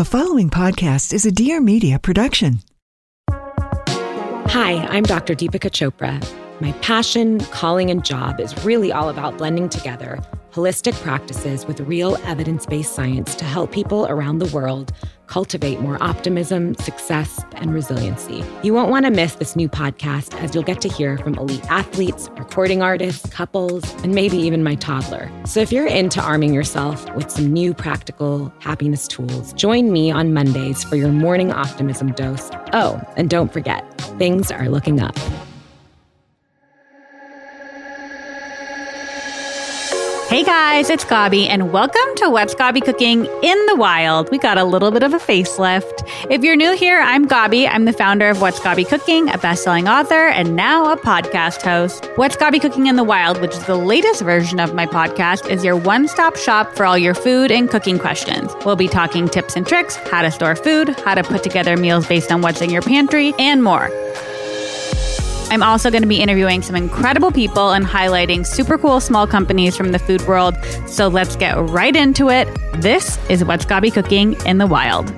The following podcast is a Dear Media production. Hi, I'm Dr. Deepika Chopra. My passion, calling, and job is really all about blending together holistic practices with real evidence based science to help people around the world cultivate more optimism, success, and resiliency. You won't want to miss this new podcast as you'll get to hear from elite athletes, recording artists, couples, and maybe even my toddler. So if you're into arming yourself with some new practical happiness tools, join me on Mondays for your morning optimism dose. Oh, and don't forget, things are looking up. Hey guys, it's Gaby, and welcome to What's Gaby Cooking in the Wild. We got a little bit of a facelift. If you're new here, I'm Gaby. I'm the founder of What's Gaby Cooking, a best-selling author, and now a podcast host. What's Gaby Cooking in the Wild, which is the latest version of my podcast, is your one-stop shop for all your food and cooking questions. We'll be talking tips and tricks, how to store food, how to put together meals based on what's in your pantry, and more. I'm also going to be interviewing some incredible people and highlighting super cool small companies from the food world. So let's get right into it. This is What's Gaby Cooking in the Wild.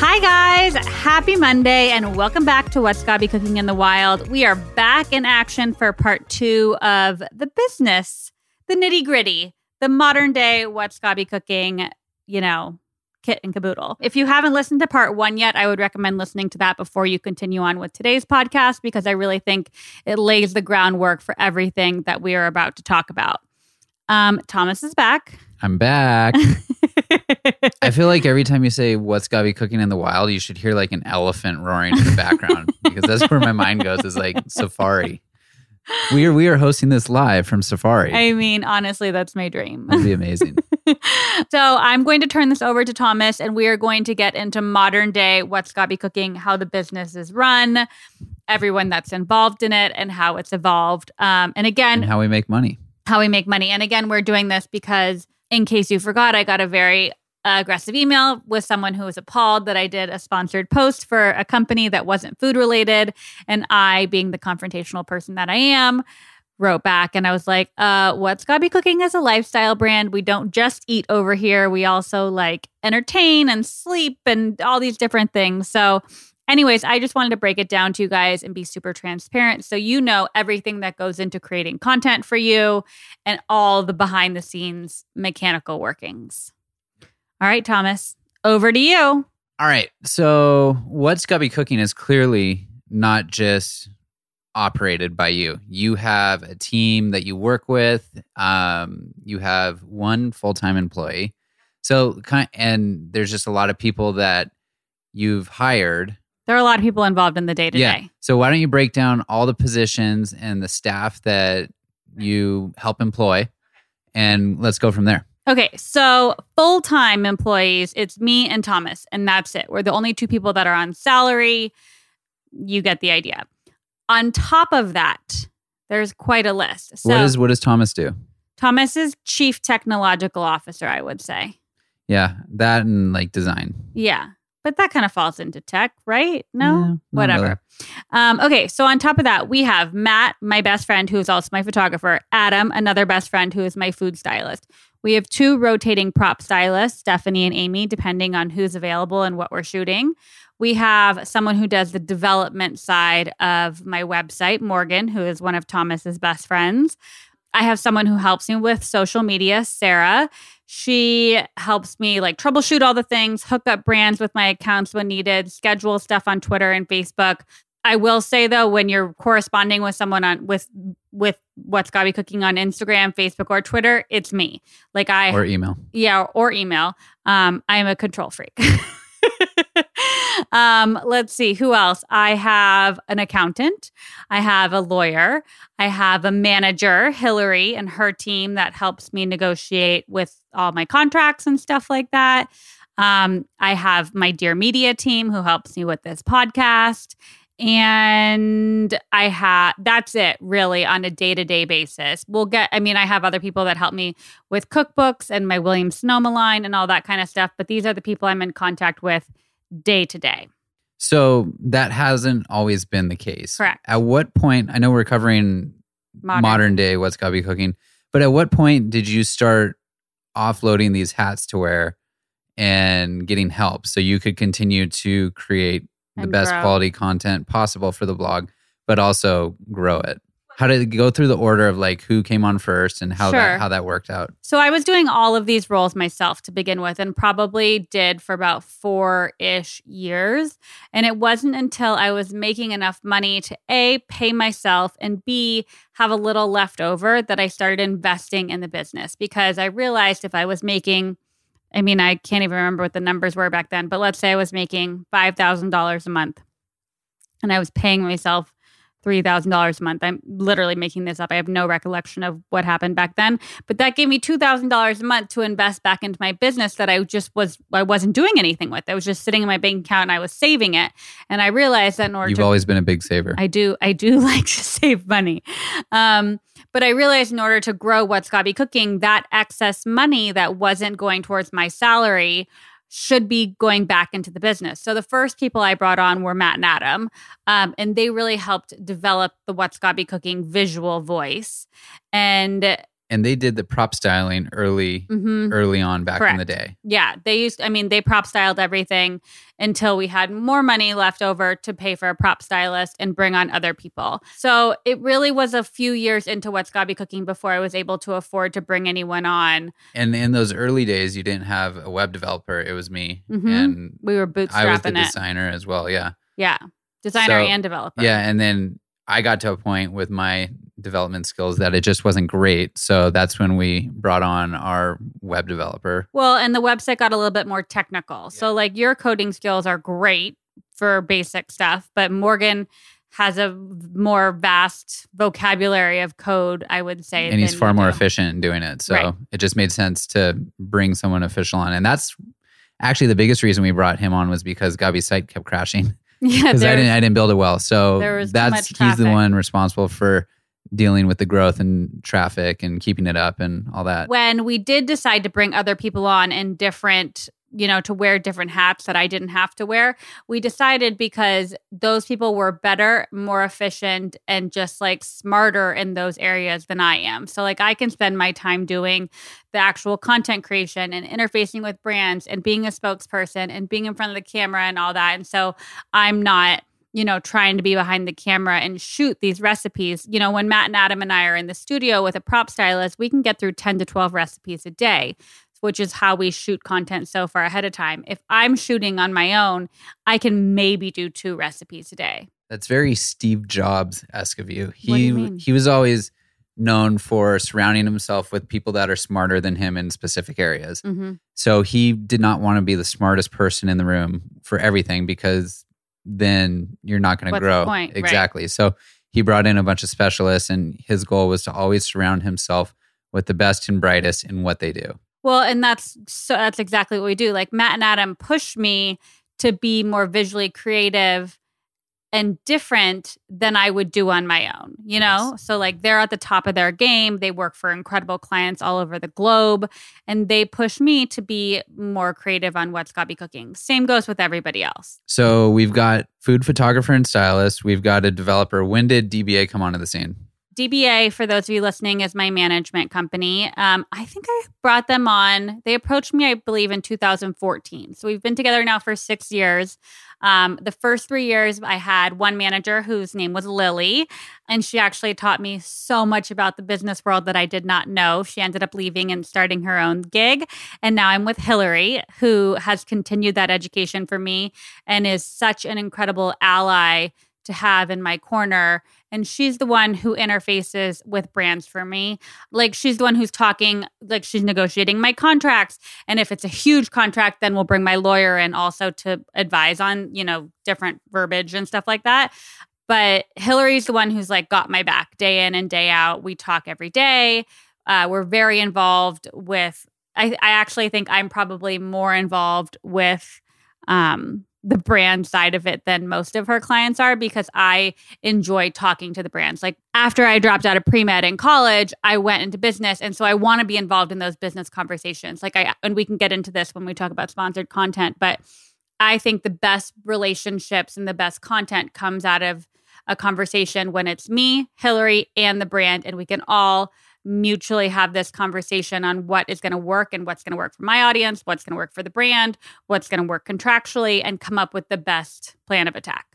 Hi, guys. Happy Monday, and welcome back to What's Gaby Cooking in the Wild. We are back in action for part two of the business, the nitty gritty, the modern day What's Gaby Cooking, you know, kit and caboodle. If you haven't listened to part one yet, I would recommend listening to that before you continue on with today's podcast because I really think it lays the groundwork for everything that we are about to talk about. Um, Thomas is back. I'm back. I feel like every time you say what's Gaby cooking in the wild, you should hear like an elephant roaring in the background because that's where my mind goes is like safari. We are we are hosting this live from Safari. I mean, honestly, that's my dream. That'd be amazing. so I'm going to turn this over to Thomas, and we are going to get into modern day what's Gaby cooking, how the business is run, everyone that's involved in it, and how it's evolved. Um, and again, and how we make money. How we make money. And again, we're doing this because, in case you forgot, I got a very aggressive email with someone who was appalled that I did a sponsored post for a company that wasn't food related. And I, being the confrontational person that I am, wrote back and I was like, uh, what's Gaby Cooking as a lifestyle brand? We don't just eat over here. We also like entertain and sleep and all these different things. So, anyways, I just wanted to break it down to you guys and be super transparent so you know everything that goes into creating content for you and all the behind the scenes mechanical workings. All right, Thomas, over to you. All right. So, what's Gaby Cooking is clearly not just operated by you. You have a team that you work with. Um, you have one full time employee. So, and there's just a lot of people that you've hired. There are a lot of people involved in the day to day. So, why don't you break down all the positions and the staff that you help employ, and let's go from there. Okay, so full time employees, it's me and Thomas, and that's it. We're the only two people that are on salary. You get the idea. On top of that, there's quite a list. So, what is what does Thomas do? Thomas is chief technological officer, I would say. Yeah, that and like design. Yeah, but that kind of falls into tech, right? No, yeah, whatever. Really. Um, okay, so on top of that, we have Matt, my best friend, who is also my photographer. Adam, another best friend, who is my food stylist. We have two rotating prop stylists, Stephanie and Amy, depending on who's available and what we're shooting. We have someone who does the development side of my website, Morgan, who is one of Thomas's best friends. I have someone who helps me with social media, Sarah. She helps me like troubleshoot all the things, hook up brands with my accounts when needed, schedule stuff on Twitter and Facebook, I will say though, when you're corresponding with someone on with with what's Gaby cooking on Instagram, Facebook, or Twitter, it's me. Like I or email, yeah, or email. Um, I am a control freak. um, let's see who else. I have an accountant. I have a lawyer. I have a manager, Hillary, and her team that helps me negotiate with all my contracts and stuff like that. Um, I have my Dear Media team who helps me with this podcast and I have that's it really on a day to day basis. We'll get, I mean, I have other people that help me with cookbooks and my Williams Sonoma line and all that kind of stuff, but these are the people I'm in contact with day to day. So that hasn't always been the case. Correct. At what point, I know we're covering modern. modern day what's Gaby cooking. But at what point did you start offloading these hats to wear and getting help so you could continue to create the best grow. quality content possible for the blog, but also grow it? How did it go through the order of like who came on first and how Sure. that how that worked out? So I was doing all of these roles myself to begin with and probably did for about four ish years. And it wasn't until I was making enough money to A, pay myself, and B, have a little left over that I started investing in the business because I realized if I was making, I mean, I can't even remember what the numbers were back then, but let's say I was making $5,000 a month and I was paying myself $3,000 a month. I'm literally making this up. I have no recollection of what happened back then, but that gave me $2,000 a month to invest back into my business that I just was I wasn't doing anything with. It was just sitting in my bank account and I was saving it. And I realized that in order You've to always been a big saver. I do. I do like to save money. Um, but I realized in order to grow What's Gaby Cooking, that excess money that wasn't going towards my salary should be going back into the business. So the first people I brought on were Matt and Adam, um, and they really helped develop the What's Gaby Cooking visual voice. And and they did the prop styling early mhm, early on back in the day. yeah, they used, I mean, they prop styled everything until we had more money left over to pay for a prop stylist and bring on other people. So it really was a few years into What's Gaby Cooking before I was able to afford to bring anyone on. And in those early days, you didn't have a web developer. It was me, Mhm. and We were bootstrapping I was the it. designer as well. Yeah, Yeah. Designer So, and developer. yeah. And then I got to a point with my development skills that it just wasn't great. So that's when we brought on our web developer. Well, and the website got a little bit more technical. So, like, your coding skills are great for basic stuff, but Morgan has a more vast vocabulary of code, I would say. and he's far more do. efficient in doing it. So Right. it just made sense to bring someone official on. And that's actually the biggest reason we brought him on was because Gaby's site kept crashing. Yeah, because I didn't I didn't build it well. So there was too that's he's the one responsible for dealing with the growth and traffic and keeping it up and all that. when we did decide to bring other people on in different you know to wear different hats that i didn't have to wear. We decided because those people were better more efficient and just like smarter in those areas than i am. So like i can spend my time doing the actual content creation and interfacing with brands and being a spokesperson and being in front of the camera and all that. And so i'm not you know, trying to be behind the camera and shoot these recipes. You know, when Matt and Adam and I are in the studio with a prop stylist, we can get through 10 to 12 recipes a day, which is how we shoot content so far ahead of time. If I'm shooting on my own, I can maybe do two recipes a day. That's very Steve Jobs esque of you. He you he was always known for surrounding himself with people that are smarter than him in specific areas. Mm-hmm. So he did not want to be the smartest person in the room for everything because then you're not going to grow. point? Right. Exactly. So he brought in a bunch of specialists and his goal was to always surround himself with the best and brightest in what they do. Well, and that's so that's exactly what we do. Like Matt and Adam push me to be more visually creative and different than I would do on my own, you know? So like they're at the top of their game. They work for incredible clients all over the globe and they push me to be more creative on what's Gaby cooking. Same goes with everybody else. So we've got food photographer and stylist. We've got a developer. When did DBA come onto the scene? DBA, for those of you listening, is my management company. Um, I think I brought them on. They approached me, I believe, in 2014. So we've been together now for six years. Um, the first three years, I had one manager whose name was Lily, and she actually taught me so much about the business world that I did not know. She ended up leaving and starting her own gig. And now I'm with Hillary, who has continued that education for me and is such an incredible ally to have in my corner. And she's the one who interfaces with brands for me. Like she's the one who's talking, like she's negotiating my contracts. And if it's a huge contract, then we'll bring my lawyer in also to advise on, you know, different verbiage and stuff like that. But Hillary's the one who's like got my back day in and day out. We talk every day. Uh, we're very involved with, I, I actually think I'm probably more involved with um, the brand side of it than most of her clients are because I enjoy talking to the brands. Like after I dropped out of pre med in college, I went into business. And so I want to be involved in those business conversations. Like I, and we can get into this when we talk about sponsored content, but I think the best relationships and the best content comes out of a conversation when it's me, Hillary, and the brand, and we can all mutually have this conversation on what is going to work and what's going to work for my audience, what's going to work for the brand, what's going to work contractually, and come up with the best plan of attack.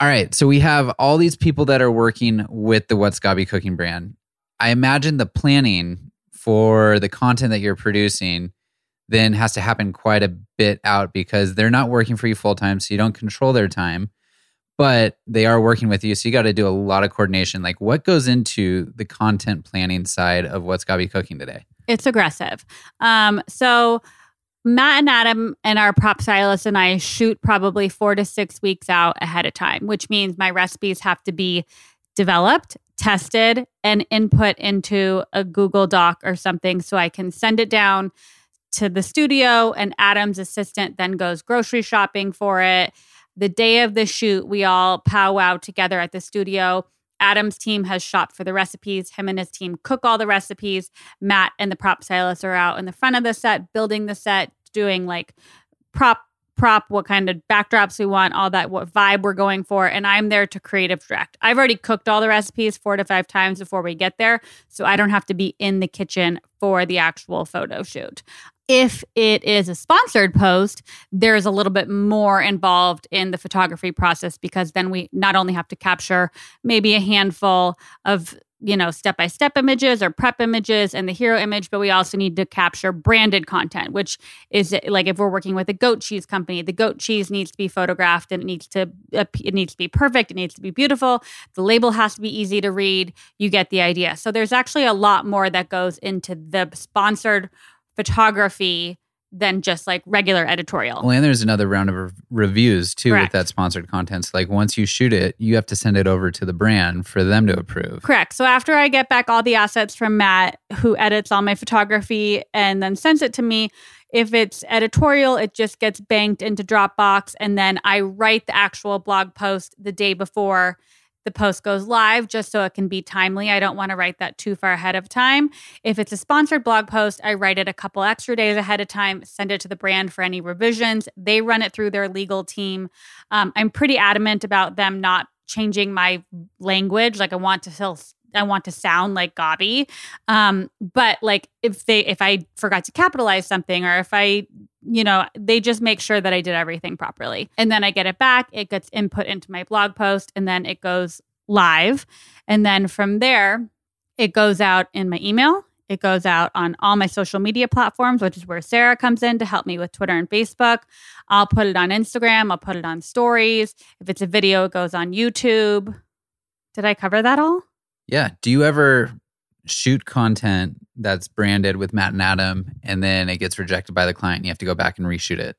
All right. So we have all these people that are working with the What's Gaby Cooking brand. I imagine the planning for the content that you're producing then has to happen quite a bit out because they're not working for you full time. So you don't control their time but they are working with you. So you got to do a lot of coordination. Like, what goes into the content planning side of what's be cooking today? It's aggressive. Um, so Matt and Adam and our prop stylist and I shoot probably four to six weeks out ahead of time, which means my recipes have to be developed, tested, and input into a Google Doc or something so I can send it down to the studio and Adam's assistant then goes grocery shopping for it the day of the shoot, we all powwow together at the studio. Adam's team has shopped for the recipes. Him and his team cook all the recipes. Matt and the prop stylists are out in the front of the set, building the set, doing like prop prop, what kind of backdrops we want, all that, what vibe we're going for. And I'm there to creative direct. I've already cooked all the recipes four to five times before we get there. So I don't have to be in the kitchen for the actual photo shoot if it is a sponsored post, there's a little bit more involved in the photography process because then we not only have to capture maybe a handful of you know step by step images or prep images and the hero image but we also need to capture branded content which is like if we're working with a goat cheese company the goat cheese needs to be photographed and it needs to it needs to be perfect it needs to be beautiful the label has to be easy to read you get the idea. So there's actually a lot more that goes into the sponsored photography than just like regular editorial. Well, and there's another round of re- reviews too Correct. with that sponsored content. So like once you shoot it, you have to send it over to the brand for them to approve. Correct. So after I get back all the assets from Matt, who edits all my photography and then sends it to me, if it's editorial, it just gets banked into Dropbox and then I write the actual blog post the day before the post goes live just so it can be timely. I don't want to write that too far ahead of time. If it's a sponsored blog post, I write it a couple extra days ahead of time, send it to the brand for any revisions. They run it through their legal team. Um, I'm pretty adamant about them not changing my language. Like I want to still I want to sound like Gaby. Um, but like if they if I forgot to capitalize something or if I you know, they just make sure that I did everything properly. And then I get it back, it gets input into my blog post and then it goes live. And then from there, it goes out in my email. It goes out on all my social media platforms, which is where Sarah comes in to help me with Twitter and Facebook. I'll put it on Instagram, I'll put it on stories. If it's a video, it goes on YouTube. Did I cover that all? Yeah. Do you ever shoot content that's branded with Matt and Adam and then it gets rejected by the client and you have to go back and reshoot it?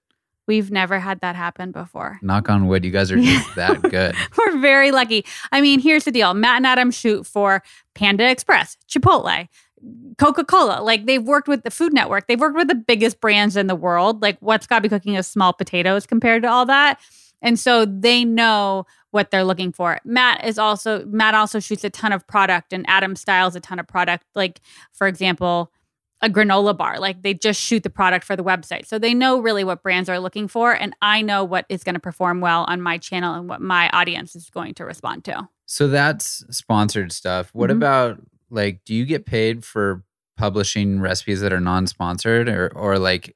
We've never had that happen before. Knock on wood, you guys are just that good. We're very lucky. I mean, here's the deal Matt and Adam shoot for Panda Express, Chipotle, Coca Cola. Like they've worked with the Food Network, they've worked with the biggest brands in the world. Like what's Gaby cooking is small potatoes compared to all that. And so they know what they're looking for. Matt is also Matt also shoots a ton of product and Adam styles a ton of product. Like for example, a granola bar. Like they just shoot the product for the website. So they know really what brands are looking for and I know what is going to perform well on my channel and what my audience is going to respond to. So that's sponsored stuff. What mm-hmm. about like do you get paid for publishing recipes that are non-sponsored or or like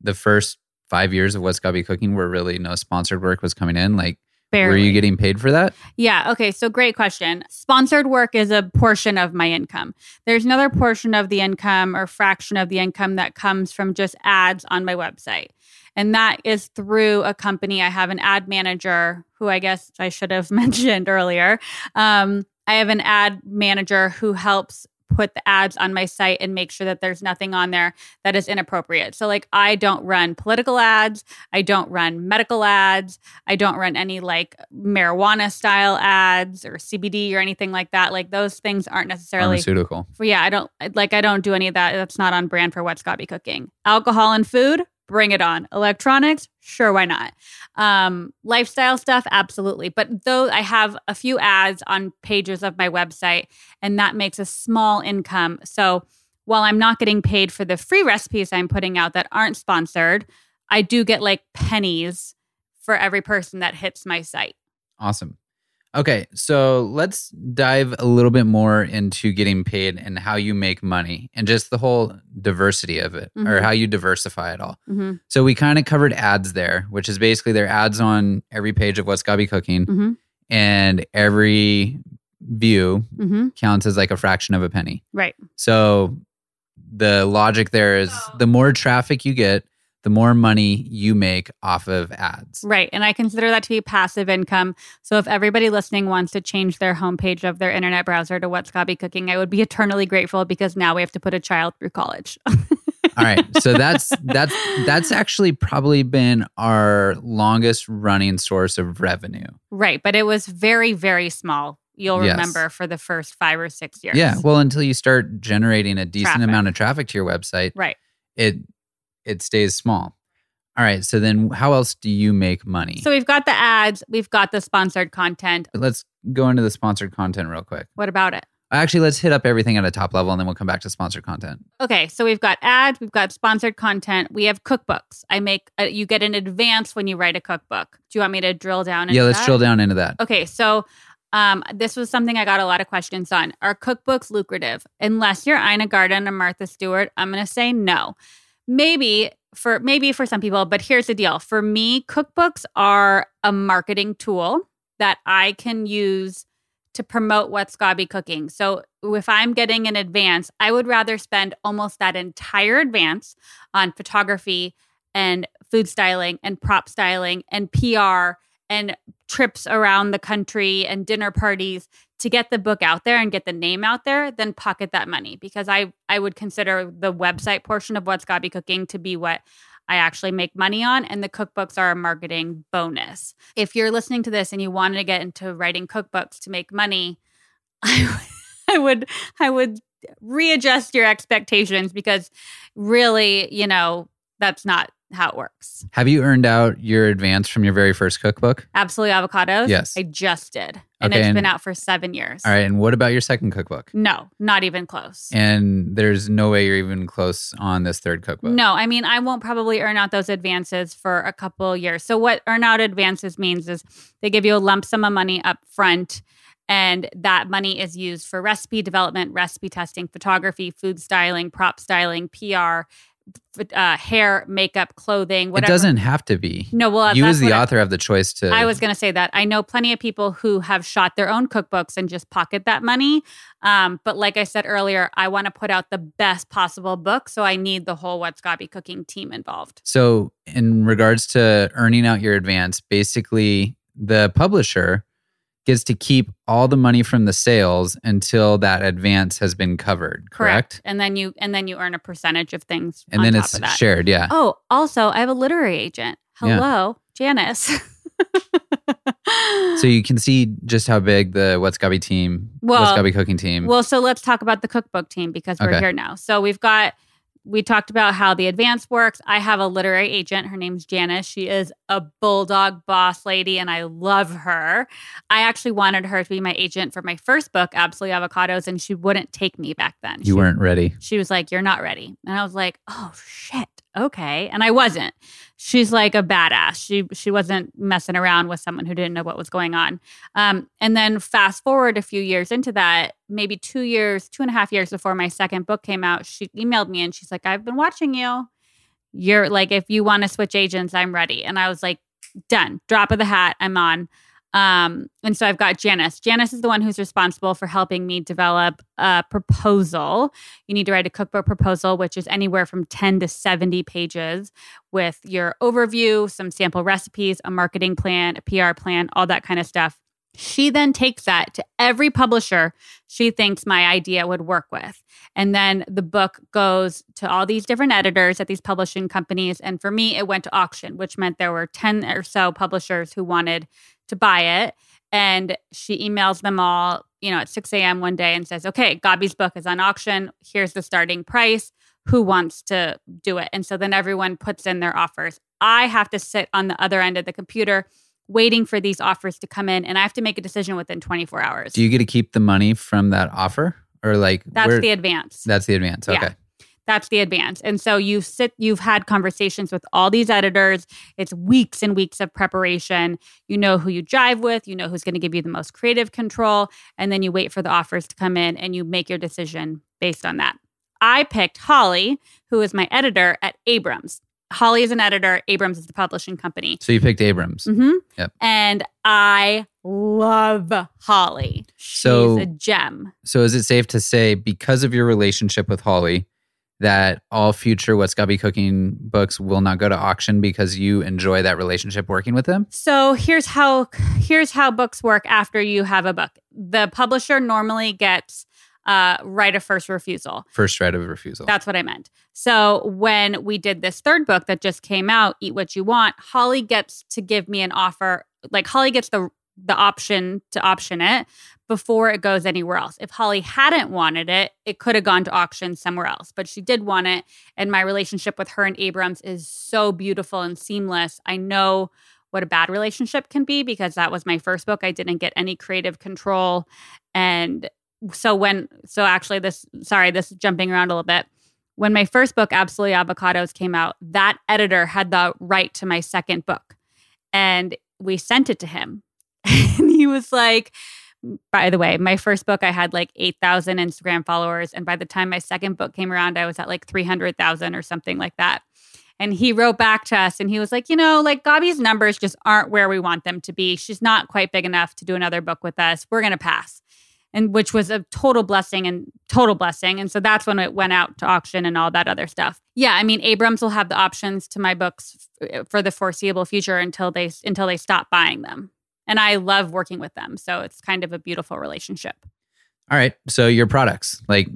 the first five years of What's Be Cooking where really no sponsored work was coming in? Like, Barely. were you getting paid for that? Yeah. Okay. So, great question. Sponsored work is a portion of my income. There's another portion of the income or fraction of the income that comes from just ads on my website. And that is through a company. I have an ad manager who I guess I should have mentioned earlier. Um, I have an ad manager who helps put the ads on my site and make sure that there's nothing on there that is inappropriate. So, like, I don't run political ads, I don't run medical ads, I don't run any like marijuana style ads or CBD or anything like that. Like, those things aren't necessarily pharmaceutical. Yeah, I don't like, I don't do any of that. That's not on brand for what's Gaby cooking. Alcohol and food, bring it on. Electronics, sure, why not? Um, lifestyle stuff, absolutely. But though I have a few ads on pages of my website, and that makes a small income. So while I'm not getting paid for the free recipes I'm putting out that aren't sponsored, I do get like pennies for every person that hits my site. Awesome. Okay, so let's dive a little bit more into getting paid and how you make money and just the whole diversity of it or Mhm. how you diversify it all. hmm So we kind of covered ads there, which is basically their ads on every page of what's Gaby cooking, hmm and every view hmm counts as like a fraction of a penny. Right. So the logic there is the more traffic you get, the more money you make off of ads. Right. And I consider that to be passive income. So if everybody listening wants to change their homepage of their internet browser to What's Gaby Cooking, I would be eternally grateful because now we have to put a child through college. All right. So that's that's that's actually probably been our longest running source of revenue. right. But it was very, very small. You'll Yes. remember for the first five or six years. Yeah. Well, until you start generating a decent Traffic. amount of traffic to your website, Right. it it stays small. All right. So then how else do you make money? So we've got the ads, we've got the sponsored content. let's go into the sponsored content real quick. What about it? Actually, let's hit up everything at a top level and then we'll come back to sponsored content. Okay, so we've got ads, we've got sponsored content, we have cookbooks. I make uh, you get in advance when you write a cookbook. Do you want me to drill down? yeah, let's that? drill down into that. Okay, so um, this was something I got a lot of questions on. Are cookbooks lucrative? Unless you're Ina Garten or Martha Stewart, I'm going to say no. Maybe for maybe for some people, but here's the deal. For me, cookbooks are a marketing tool that I can use to promote what's Gaby cooking. So if I'm getting an advance, I would rather spend almost that entire advance on photography and food styling and prop styling and PR and trips around the country and dinner parties to get the book out there and get the name out there then pocket that money because I I would consider the website portion of what's Gaby cooking to be what I actually make money on and the cookbooks are a marketing bonus. If you're listening to this and you wanted to get into writing cookbooks to make money, I, I would I would readjust your expectations because really, you know, that's not how it works. Have you earned out your advance from your very first cookbook? Absolutely avocados. Yes. I just did. And Okay, it's and- been out for seven years. All right. And what about your second cookbook? No, not even close. And there's no way you're even close on this third cookbook. No, I mean, I won't probably earn out those advances for a couple years. So, what earn out advances means is they give you a lump sum of money up front, and that money is used for recipe development, recipe testing, photography, food styling, prop styling, PR, uh, hair, makeup, clothing, It doesn't have to be. No, well, you as the what I- author have the choice to. I was going to say that. I know plenty of people who have shot their own cookbooks and just pocket that money. Um, but like I said earlier, I want to put out the best possible book. So I need the whole What's Gaby cooking team involved. So, in regards to earning out your advance, basically the publisher gets to keep all the money from the sales until that advance has been covered, correct? And then you and then you earn a percentage of things. And then it's shared, yeah. Oh, also, I have a literary agent. Yeah. Hello, Janice. So you can see just how big the What's Gaby team, Well- What's Gaby cooking team. Well, so let's talk about the cookbook team because we're Okay. here now. So we've got we talked about how the advance works. I have a literary agent. Her name's Janice. She is a bulldog boss lady and I love her. I actually wanted her to be my agent for my first book, Absolutely Avocados, and she wouldn't take me back then. you She- weren't ready. she was like, You're not ready. And I was like, Oh shit. Okay. And I wasn't. She's like a badass. She she wasn't messing around with someone who didn't know what was going on. Um, and then fast forward a few years into that, maybe two years, two and a half years before my second book came out, she emailed me and she's like, I've been watching you. You're like, if you want to switch agents, I'm ready. And I was like, done. Drop of the hat. I'm on. Um, and so I've got Janice. Janice is the one who's responsible for helping me develop a proposal. You need to write a cookbook proposal, which is anywhere from 10 to 70 pages with your overview, some sample recipes, a marketing plan, a PR plan, all that kind of stuff. She then takes that to every publisher she thinks my idea would work with. And then the book goes to all these different editors at these publishing companies. And for me, it went to auction, which meant there were 10 or so publishers who wanted to buy it. And she emails them all, you know, at 6 a.m. one day and says, okay, Gaby's book is on auction. Here's the starting price. Who wants to do it? And so then everyone puts in their offers. I have to sit on the other end of the computer waiting for these offers to come in and I have to make a decision within 24 hours. Do you get to keep the money from that offer? Or like That's where- the advance. that's the advance. Yeah. Okay. That's the advance. And so you sit, you've had conversations with all these editors. It's weeks and weeks of preparation. You know who you jive with, you know who's going to give you the most creative control. And then you wait for the offers to come in and you make your decision based on that. I picked Holly, who is my editor at Abrams. Holly is an editor, Abrams is the publishing company. So you picked Abrams. Mm-hmm. Yep. And I love Holly. She's So- a gem. So is it safe to say because of your relationship with Holly that all future What's Be Cooking books will not go to auction because you enjoy that relationship working with them? So here's how here's how books work after you have a book. The publisher normally gets uh, right of first refusal. First right of refusal. That's what I meant. So when we did this third book that just came out, Eat What You Want, Holly gets to give me an offer. Like Holly gets the the option to option it before it goes anywhere else. If Holly hadn't wanted it, it could have gone to auction somewhere else, but she did want it. And my relationship with her and Abrams is so beautiful and seamless. I know what a bad relationship can be because that was my first book. I didn't get any creative control. And so when, so actually, this, sorry, this jumping around a little bit. When my first book, Absolutely Avocados, came out, that editor had the right to my second book. And we sent it to him. and he was like, by the way, my first book, I had like 8,000 Instagram followers. And by the time my second book came around, I was at like 300,000 or something like that. And he wrote back to us and he was like, you know, like Gaby's numbers just aren't where we want them to be. She's not quite big enough to do another book with us. We're going to pass. And which was a total blessing and total blessing. And so that's when it went out to auction and all that other stuff. Yeah, I mean, Abrams will have the options to my books f- uh, for the foreseeable future until they until they stop buying them. And I love working with them. So it's kind of a beautiful relationship. All right. So your products, like,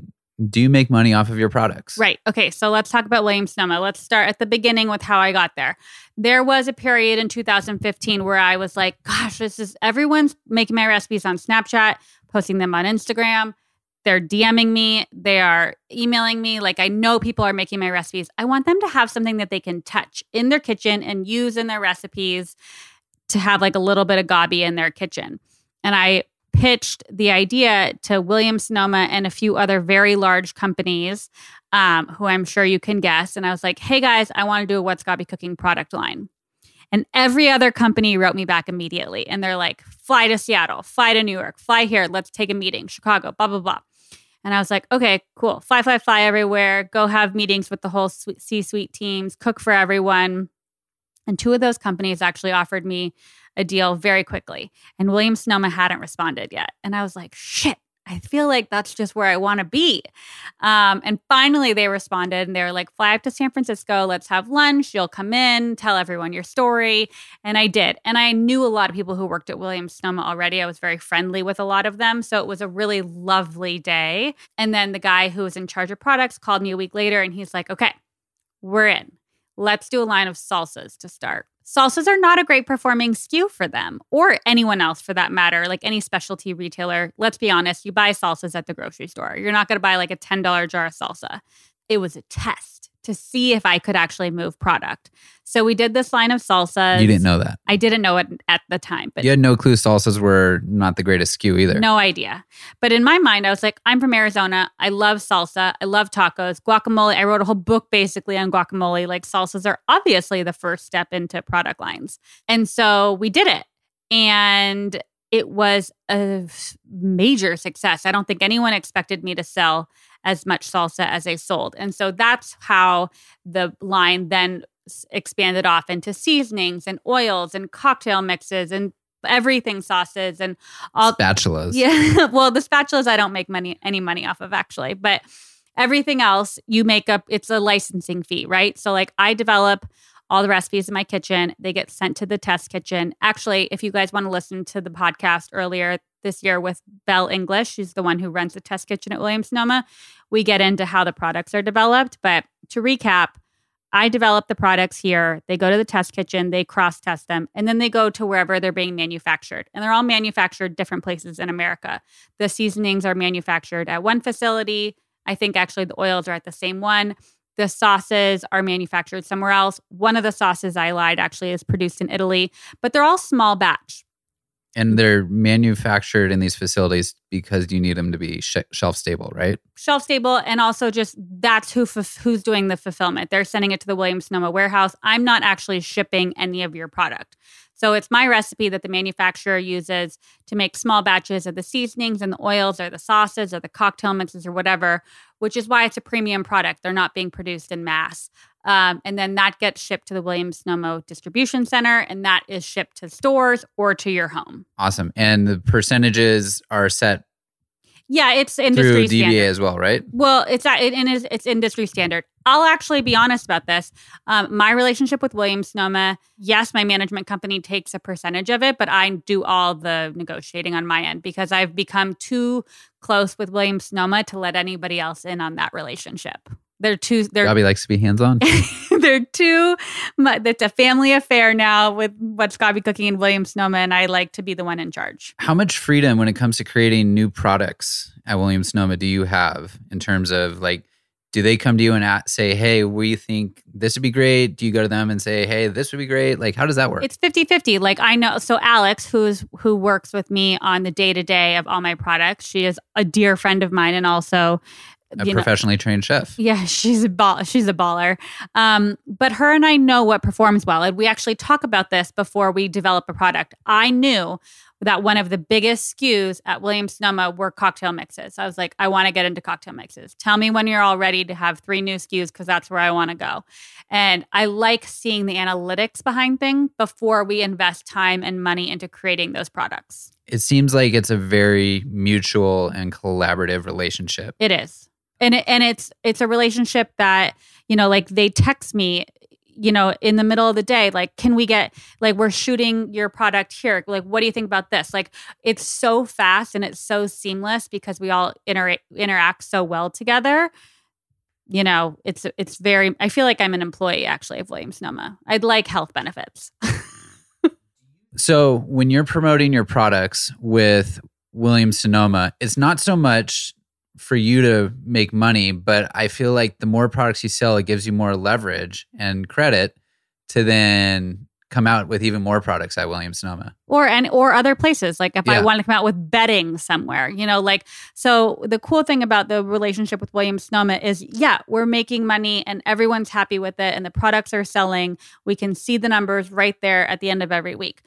do you make money off of your products? Right. Okay. So let's talk about Williams Sonoma. Let's start at the beginning with how I got there. There was a period in 2015 where I was like, gosh, this is everyone's making my recipes on Snapchat, posting them on Instagram. They're DMing me, they are emailing me. Like, I know people are making my recipes. I want them to have something that they can touch in their kitchen and use in their recipes to have like a little bit of Gaby in their kitchen. And I pitched the idea to Williams Sonoma and a few other very large companies um, who I'm sure you can guess. And I was like, hey guys, I want to do a What's Gaby Cooking product line. And every other company wrote me back immediately. And they're like, fly to Seattle, fly to New York, fly here, let's take a meeting, Chicago, blah, blah, blah. And I was like, okay, cool. Fly, fly, fly everywhere. Go have meetings with the whole C suite teams, cook for everyone. And two of those companies actually offered me a deal very quickly. And Williams Sonoma hadn't responded yet. And I was like, shit, I feel like that's just where I want to be. Um, and finally, they responded and they were like, fly up to San Francisco, let's have lunch. You'll come in, tell everyone your story. And I did. And I knew a lot of people who worked at Williams Sonoma already. I was very friendly with a lot of them. So it was a really lovely day. And then the guy who was in charge of products called me a week later and he's like, okay, we're in. Let's do a line of salsas to start. Salsas are not a great performing SKU for them or anyone else for that matter, like any specialty retailer. Let's be honest, you buy salsas at the grocery store. You're not going to buy like a $10 jar of salsa. It was a test to see if I could actually move product. So we did this line of salsas. You didn't know that. I didn't know it at the time, but You had no clue salsas were not the greatest SKU either. no idea. But in my mind, I was like, I'm from Arizona. I love salsa. I love tacos, guacamole. I wrote a whole book basically on guacamole. Like salsas are obviously the first step into product lines. And so we did it. And it was a major success. I don't think anyone expected me to sell as much salsa as I sold. And so that's how the line then expanded off into seasonings and oils and cocktail mixes and everything sauces and all Spatulas. yeah. well, the spatulas I don't make money any money off of actually, but everything else you make up it's a licensing fee, right? So like I develop all the recipes in my kitchen. They get sent to the test kitchen. Actually, if you guys want to listen to the podcast earlier this year with Belle English, she's the one who runs the test kitchen at Williams Sonoma, we get into how the products are developed. But to recap, I develop the products here. They go to the test kitchen, they cross test them, and then they go to wherever they're being manufactured. And they're all manufactured different places in America. The seasonings are manufactured at one facility. I think actually the oils are at the same one. The sauces are manufactured somewhere else. One of the sauces I lied actually is produced in Italy, but they're all small batch. And they're manufactured in these facilities because you need them to be sh- shelf stable, right? Shelf stable, and also just that's who f- who's doing the fulfillment. They're sending it to the Williams Sonoma warehouse. I'm not actually shipping any of your product. So it's my recipe that the manufacturer uses to make small batches of the seasonings and the oils or the sauces or the cocktail mixes or whatever, which is why it's a premium product. They're not being produced in mass. Um, and then that gets shipped to the Williams Sonoma distribution center, and that is shipped to stores or to your home. Awesome. And the percentages are set yeah, it's industry through DBA standard. as well, right? Well, it's it, it it's industry standard. I'll actually be honest about this. Um, my relationship with Williams Sonoma, yes, my management company takes a percentage of it, but I do all the negotiating on my end because I've become too close with Williams Sonoma to let anybody else in on that relationship. They're too. They're Gaby likes to be hands on. they're too. mu- It's a family affair now with what's Gaby cooking in Williams Sonoma, and I like to be the one in charge. How much freedom when it comes to creating new products at Williams Sonoma do you have in terms of like, do they come to you and a say, hey, we think this would be great? Do you go to them and say, hey, this would be great? Like, how does that work? It's 50-50. Like I know so Alex who's who works with me on the day-to-day of all my products. She is a dear friend of mine and also a you know, professionally trained chef. yeah, she's a ball. She's a baller. Um, but her and I know what performs well, and we actually talk about this before we develop a product. I knew that one of the biggest SKUs at Williams Sonoma were cocktail mixes. I was like, I want to get into cocktail mixes. Tell me when you're all ready to have three new SKUs because that's where I want to go. And I like seeing the analytics behind things before we invest time and money into creating those products. It seems like it's a very mutual and collaborative relationship. It is. And it, and it's it's a relationship that, you know, like they text me, you know, in the middle of the day like can we get like we're shooting your product here. Like what do you think about this? Like it's so fast and it's so seamless because we all inter- interact so well together. You know, it's it's very I feel like I'm an employee actually of Williams Sonoma. I'd like health benefits. So when you're promoting your products with Williams Sonoma, it's not so much for you to make money, but I feel like the more products you sell, it gives you more leverage and credit to then come out with even more products at Williams Sonoma. or and or other places like if i Yeah. want to come out with bedding somewhere you know like so the cool thing about the relationship with williams sonoma is yeah we're making money and everyone's happy with it and the products are selling we can see the numbers right there at the end of every week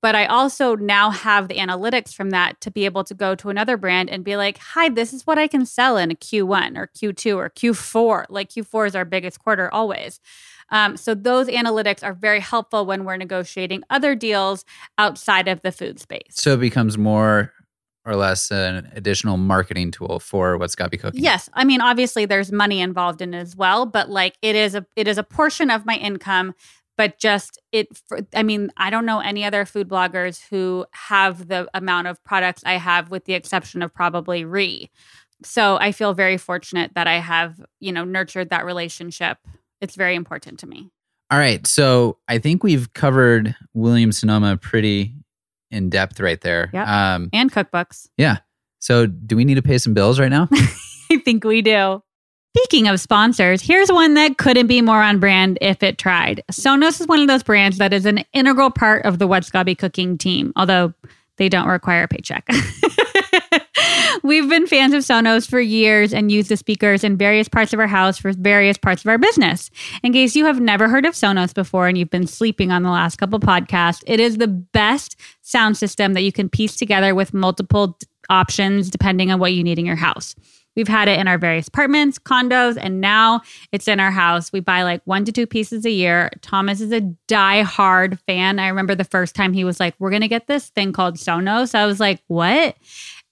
but I also now have the analytics from that to be able to go to another brand and be like, hi, this is what I can sell in a Q1 or Q2 or Q4. Like Q4 is our biggest quarter always. Um, so those analytics are very helpful when we're negotiating other deals outside of the food space. So it becomes more or less an additional marketing tool for what's Gaby cooking. Yes, I mean obviously there's money involved in it as well, but like it is a it is a portion of my income. But just it, I mean, I don't know any other food bloggers who have the amount of products I have, with the exception of probably Ree. So I feel very fortunate that I have, you know, nurtured that relationship. It's very important to me. All right. So I think we've covered Williams Sonoma pretty in depth right there. Yep. Um, And cookbooks. yeah. So do we need to pay some bills right now? I think we do. Speaking of sponsors, here's one that couldn't be more on brand if it tried. Sonos is one of those brands that is an integral part of the What's Gaby cooking team, although they don't require a paycheck. We've been fans of Sonos for years and use the speakers in various parts of our house for various parts of our business. In case you have never heard of Sonos before and you've been sleeping on the last couple podcasts, it is the best sound system that you can piece together with multiple d- options depending on what you need in your house. We've had it in our various apartments, condos, and now it's in our house. We buy like one to two pieces a year. Thomas is a die-hard fan. I remember the first time he was like, We're gonna get this thing called Sonos. I was like, What?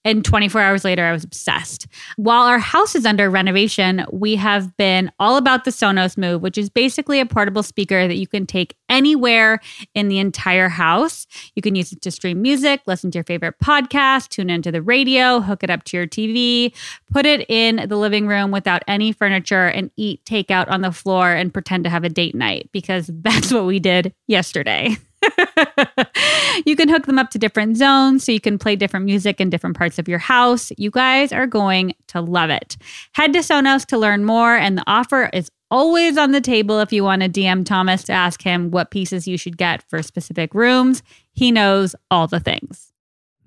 And 24 hours later, I was obsessed. While our house is under renovation, we have been all about the Sonos Move, which is basically a portable speaker that you can take anywhere in the entire house. You can use it to stream music, listen to your favorite podcast, tune into the radio, hook it up to your TV, put it in the living room without any furniture, and eat takeout on the floor and pretend to have a date night because that's what we did yesterday. you can hook them up to different zones so you can play different music in different parts of your house. You guys are going to love it. Head to Sonos to learn more, and the offer is always on the table if you want to DM Thomas to ask him what pieces you should get for specific rooms. He knows all the things.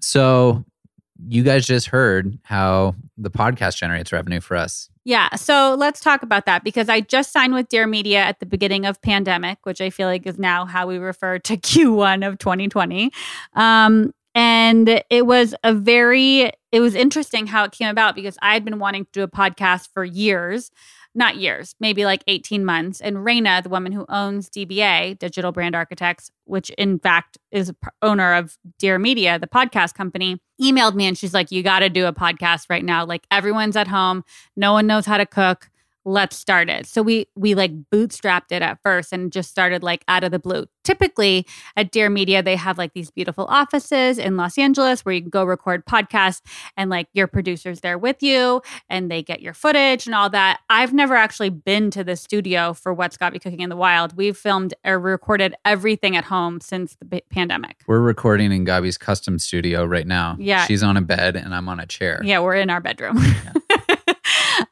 So you guys just heard how the podcast generates revenue for us. Yeah. So let's talk about that because I just signed with Dear Media at the beginning of pandemic, which I feel like is now how we refer to Q1 of 2020. Um, and it was a very, it was interesting how it came about because I had been wanting to do a podcast for years not years, maybe like 18 months. And Raina, the woman who owns DBA, Digital Brand Architects, which in fact is owner of Dear Media, the podcast company, emailed me and she's like, You got to do a podcast right now. Like everyone's at home, no one knows how to cook let's start it. So we we like bootstrapped it at first and just started like out of the blue. Typically at Dear Media, they have like these beautiful offices in Los Angeles where you can go record podcasts and like your producers there with you and they get your footage and all that. I've never actually been to the studio for What's Gaby Cooking in the Wild. We've filmed or recorded everything at home since the pandemic. We're recording in Gaby's custom studio right now. Yeah. She's on a bed and I'm on a chair. Yeah, we're in our bedroom. Yeah.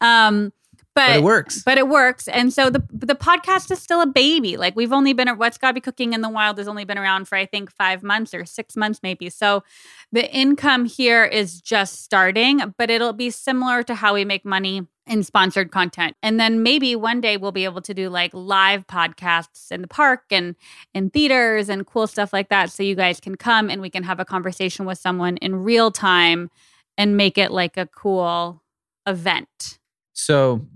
um but, but, it works. But it works. And so the the podcast is still a baby. Like we've only been at What's Gaby Cooking in the Wild has only been around for I think five months or six months maybe. So the income here is just starting, but it'll be similar to how we make money in sponsored content. And then maybe one day we'll be able to do like live podcasts in the park and in theaters and cool stuff like that. So you guys can come and we can have a conversation with someone in real time and make it like a cool event. So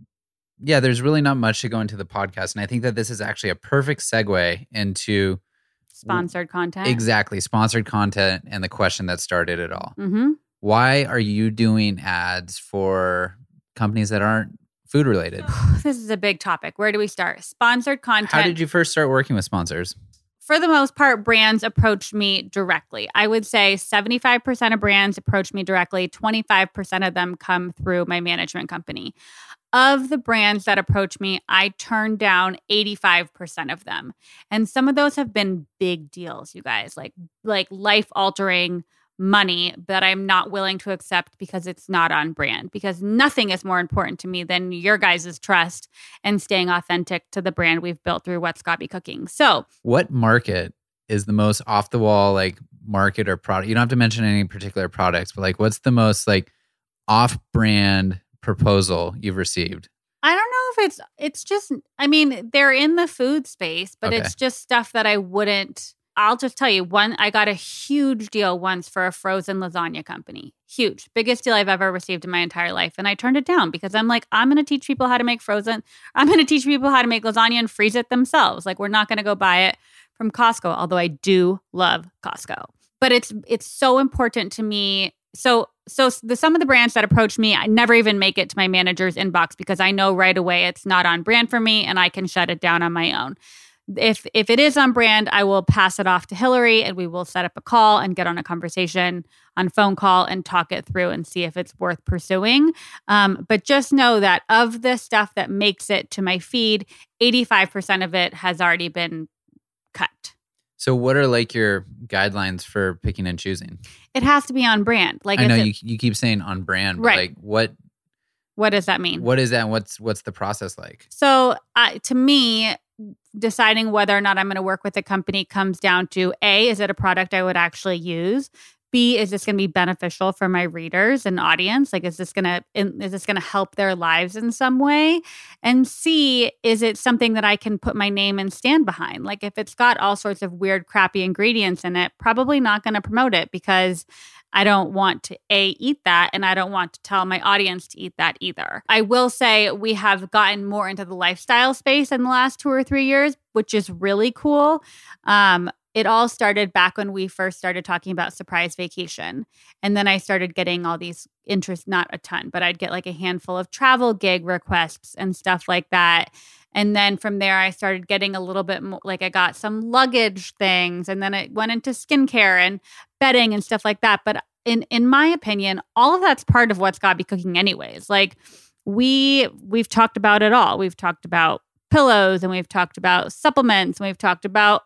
yeah, there's really not much to go into the podcast. And I think that this is actually a perfect segue into sponsored content. Exactly. Sponsored content and the question that started it all. Mm-hmm. Why are you doing ads for companies that aren't food related? this is a big topic. Where do we start? Sponsored content. How did you first start working with sponsors? for the most part, brands approach me directly. I would say 75% of brands approach me directly, 25% of them come through my management company of the brands that approach me, I turn down 85% of them. And some of those have been big deals, you guys, like like life-altering money that I'm not willing to accept because it's not on brand because nothing is more important to me than your guys' trust and staying authentic to the brand we've built through What's Gaby Cooking. So, what market is the most off the wall like market or product? You don't have to mention any particular products, but like what's the most like off brand proposal you've received? I don't know if it's it's just I mean, they're in the food space, but okay. it's just stuff that I wouldn't I'll just tell you one I got a huge deal once for a frozen lasagna company. Huge. Biggest deal I've ever received in my entire life and I turned it down because I'm like I'm going to teach people how to make frozen. I'm going to teach people how to make lasagna and freeze it themselves. Like we're not going to go buy it from Costco, although I do love Costco. But it's it's so important to me so so the some of the brands that approach me i never even make it to my manager's inbox because i know right away it's not on brand for me and i can shut it down on my own. If if it is on brand i will pass it off to hillary and we will set up a call and get on a conversation on phone call and talk it through and see if it's worth pursuing. Um, but just know that of the stuff that makes it to my feed 85% of it has already been cut so, what are like your guidelines for picking and choosing? It has to be on brand. Like I know it, you you keep saying on brand, but right. like what what does that mean? What is that? What's what's the process like? So, uh, to me, deciding whether or not I'm going to work with a company comes down to a is it a product I would actually use? B, is this going to be beneficial for my readers and audience? Like, is this going to is this going to help their lives in some way? And C, is it something that I can put my name and stand behind? Like, if it's got all sorts of weird, crappy ingredients in it, probably not going to promote it because I don't want to A, eat that, and I don't want to tell my audience to eat that either. I will say we have gotten more into the lifestyle space in the last two or three years, which is really cool. Um, it all started back when we first started talking about surprise vacation. And then I started getting all these interest, not a ton, but I'd get like a handful of travel gig requests and stuff like that. And then from there, I started getting a little bit more like I got some luggage things, and then it went into skincare and bedding and stuff like that. But in in my opinion, all of that's part of what's Gaby cooking, anyways. Like we we've talked about it all. We've talked about pillows and we've talked about supplements and we've talked about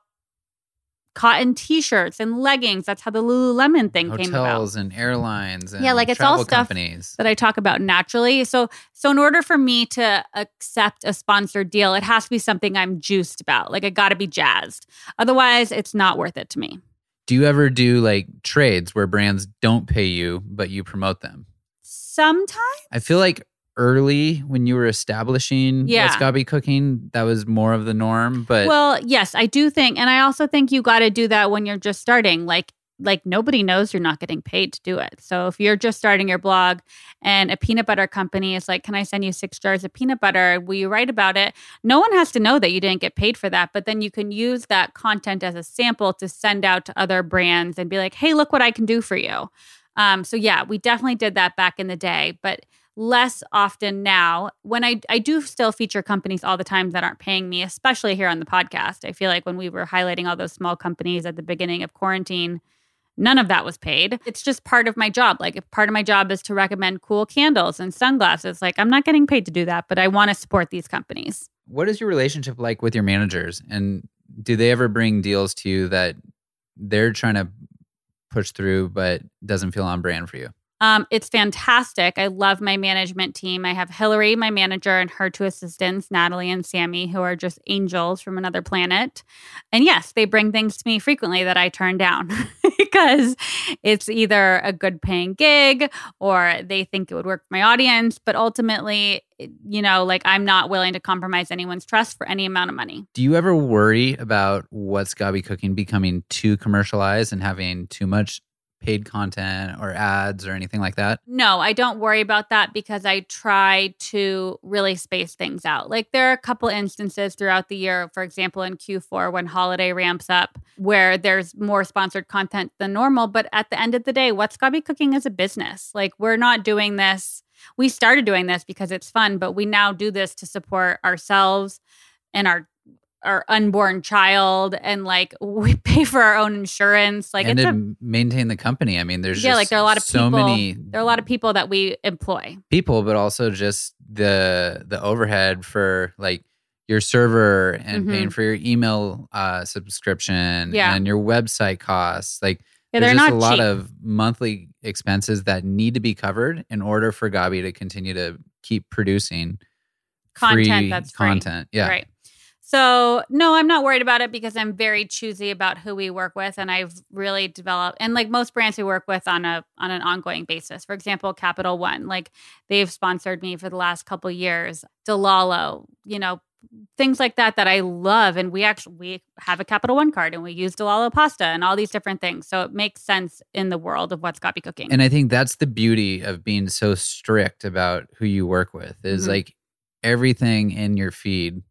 cotton t-shirts and leggings. That's how the Lululemon thing Hotels came about. Hotels and airlines and yeah, like it's all stuff companies. that I talk about naturally. So, so in order for me to accept a sponsored deal, it has to be something I'm juiced about. Like I got to be jazzed. Otherwise, it's not worth it to me. Do you ever do like trades where brands don't pay you, but you promote them? Sometimes. I feel like early when you were establishing Yeah. be cooking, that was more of the norm. But well, yes, I do think, and I also think you got to do that when you're just starting. Like, like nobody knows you're not getting paid to do it. So if you're just starting your blog, and a peanut butter company is like, "Can I send you six jars of peanut butter? Will you write about it?" No one has to know that you didn't get paid for that, but then you can use that content as a sample to send out to other brands and be like, "Hey, look what I can do for you." Um, so yeah, we definitely did that back in the day, but less often now when I, I do still feature companies all the time that aren't paying me especially here on the podcast i feel like when we were highlighting all those small companies at the beginning of quarantine none of that was paid it's just part of my job like if part of my job is to recommend cool candles and sunglasses like i'm not getting paid to do that but i want to support these companies what is your relationship like with your managers? And do they ever bring deals to you that they're trying to push through but doesn't feel on brand for you? Um, it's fantastic. I love my management team. I have Hillary, my manager, and her two assistants, Natalie and Sammy, who are just angels from another planet. And yes, they bring things to me frequently that I turn down because it's either a good paying gig or they think it would work for my audience. But ultimately, you know, like I'm not willing to compromise anyone's trust for any amount of money. Do you ever worry about what's be cooking becoming too commercialized and having too much paid content or ads or anything like that? No, I don't worry about that because I try to really space things out. Like there are a couple instances throughout the year, for example, in Q4 when holiday ramps up, where there's more sponsored content than normal. But at the end of the day, What's Gaby Cooking is a business. Like we're not doing this. We started doing this because it's fun, but we now do this to support ourselves and our our unborn child and like we pay for our own insurance like and it's to a maintain the company. I mean, there's yeah just like there are a lot of so people many there are a lot of people that we employ people, but also just the the overhead for like your server and Mhm. paying for your email uh, subscription Yeah. and your website costs. Like Yeah, there's just not a lot cheap. of monthly expenses that need to be covered in order for Gaby to continue to keep producing content free that's free. content. Yeah. Right. So, no, I'm not worried about it because I'm very choosy about who we work with and I've really developed and like most brands we work with on a on an ongoing basis. For example, Capital One, like they've sponsored me for the last couple years. DeLallo, you know, things like that that I love and we actually we have a Capital One card and we use DeLallo pasta and all these different things. So it makes sense in the world of what's Gaby cooking. And I think that's the beauty of being so strict about who you work with is Mhm. like everything in your feed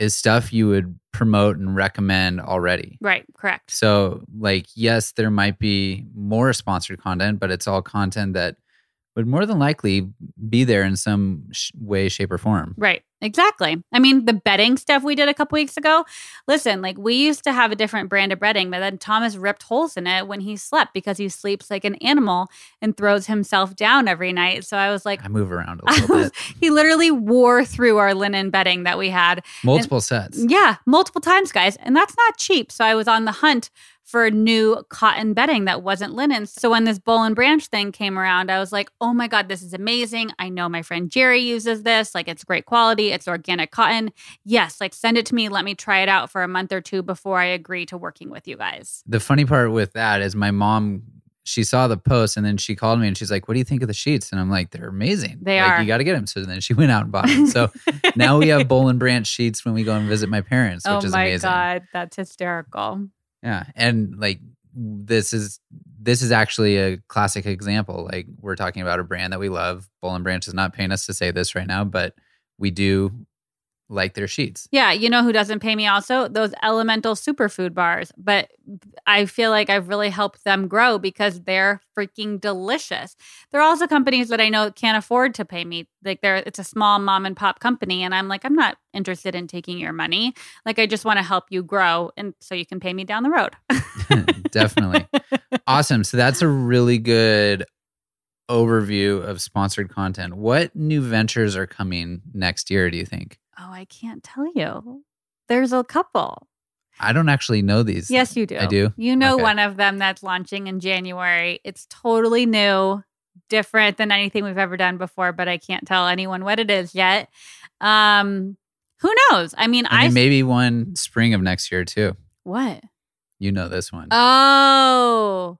is stuff you would promote and recommend already. right, correct. So, like, yes, there might be more sponsored content, but it's all content that would more than likely be there in some sh- way, shape, or form. Right. Exactly. I mean, the bedding stuff we did a couple weeks ago. Listen, like we used to have a different brand of bedding, but then Thomas ripped holes in it when he slept because he sleeps like an animal and throws himself down every night. So I was like, I move around a little was, bit. he literally wore through our linen bedding that we had. Multiple sets. Yeah, multiple times, guys. And that's not cheap. So I was on the hunt for new cotton bedding that wasn't linen. So when this Boll and Branch thing came around, I was like, oh my God, this is amazing. I know my friend Jerry uses this. Like it's great quality, it's organic cotton. Yes, like send it to me. Let me try it out for a month or two before I agree to working with you guys. The funny part with that is my mom. She saw the post and then she called me and she's like, "What do you think of the sheets?" And I'm like, "They're amazing. They like, are. You got to get them." So then she went out and bought them. So now we have Boll and Branch sheets when we go and visit my parents, oh which oh is my amazing. God, that's hysterical. Yeah, and like this is this is actually a classic example. Like we're talking about a brand that we love. Boll and Branch is not paying us to say this right now, but we do like their sheets. Yeah, you know who doesn't pay me also? Those elemental superfood bars. But I feel like I've really helped them grow because they're freaking delicious. There are also companies that I know can't afford to pay me. Like they're it's a small mom and pop company and I'm like I'm not interested in taking your money. Like I just want to help you grow and so you can pay me down the road. Definitely. awesome. So that's a really good overview of sponsored content. What new ventures are coming next year, do you think? Oh, I can't tell you. There's a couple. I don't actually know these. Yes, you do. I do? You know Okay. one of them that's launching in January. It's totally new, different than anything we've ever done before, but I can't tell anyone what it is yet. Um, who knows? I mean, I I mean, maybe one spring of next year too. what? You know this one. Oh.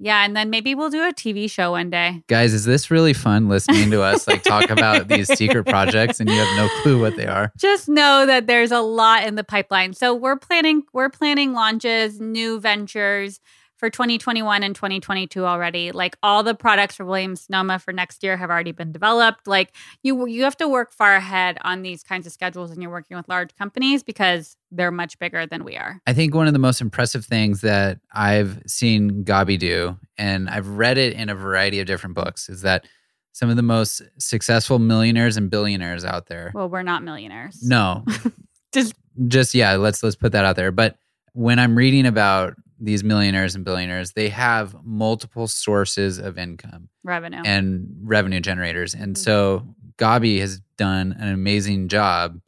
Yeah, and then maybe we'll do a TV show one day. Guys, is this really fun listening to us like talk about these secret projects and you have no clue what they are? Just know that there's a lot in the pipeline. So we're planning we're planning launches, new ventures for 2021 and 2022 already. Like all the products for Williams Sonoma for next year have already been developed. Like you you have to work far ahead on these kinds of schedules and you're working with large companies because they're much bigger than we are. I think one of the most impressive things that I've seen Gaby do, and I've read it in a variety of different books, is that some of the most successful millionaires and billionaires out there. Well, we're not millionaires. No. Just just yeah, let's let's put that out there. But when I'm reading about these millionaires and billionaires, they have multiple sources of income revenue. and revenue generators. And Mhm. so Gaby has done an amazing job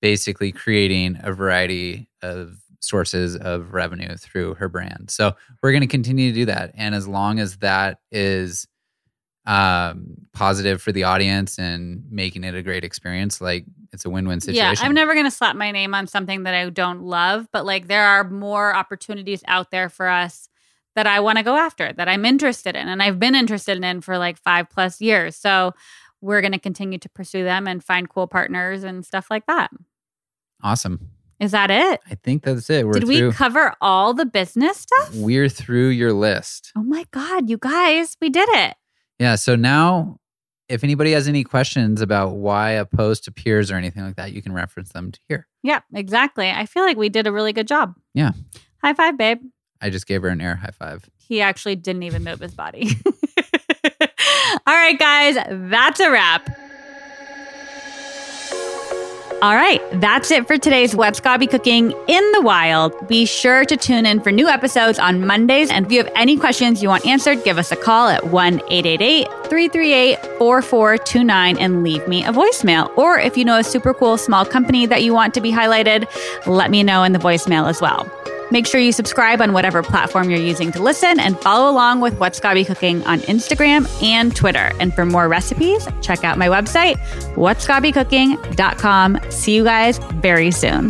basically creating a variety of sources of revenue through her brand. So we're going to continue to do that. And as long as that is um, positive for the audience and making it a great experience, like it's a win-win situation. Yeah, I'm never going to slap my name on something that I don't love, but like there are more opportunities out there for us that I want to go after, that I'm interested in, and I've been interested in for like five plus years. So we're going to continue to pursue them and find cool partners and stuff like that. Awesome. Is that it? I think that's it. We're Did through. we cover all the business stuff? we're through your list. Oh my God, you guys, we did it. Yeah. So now, if anybody has any questions about why a post appears or anything like that, you can reference them to here. Yeah, exactly. I feel like we did a really good job. Yeah. High five, babe. I just gave her an air high five. He actually didn't even move his body. All right, guys, that's a wrap. All right, that's it for today's Web Gaby Cooking in the Wild. Be sure to tune in for new episodes on Mondays. And if you have any questions you want answered, give us a call at 1 888 338 4429 and leave me a voicemail. Or if you know a super cool small company that you want to be highlighted, let me know in the voicemail as well. Make sure you subscribe on whatever platform you're using to listen and follow along with What's Gaby Cooking on Instagram and Twitter. And for more recipes, check out my website, what'sgabycooking.com. See you guys very soon.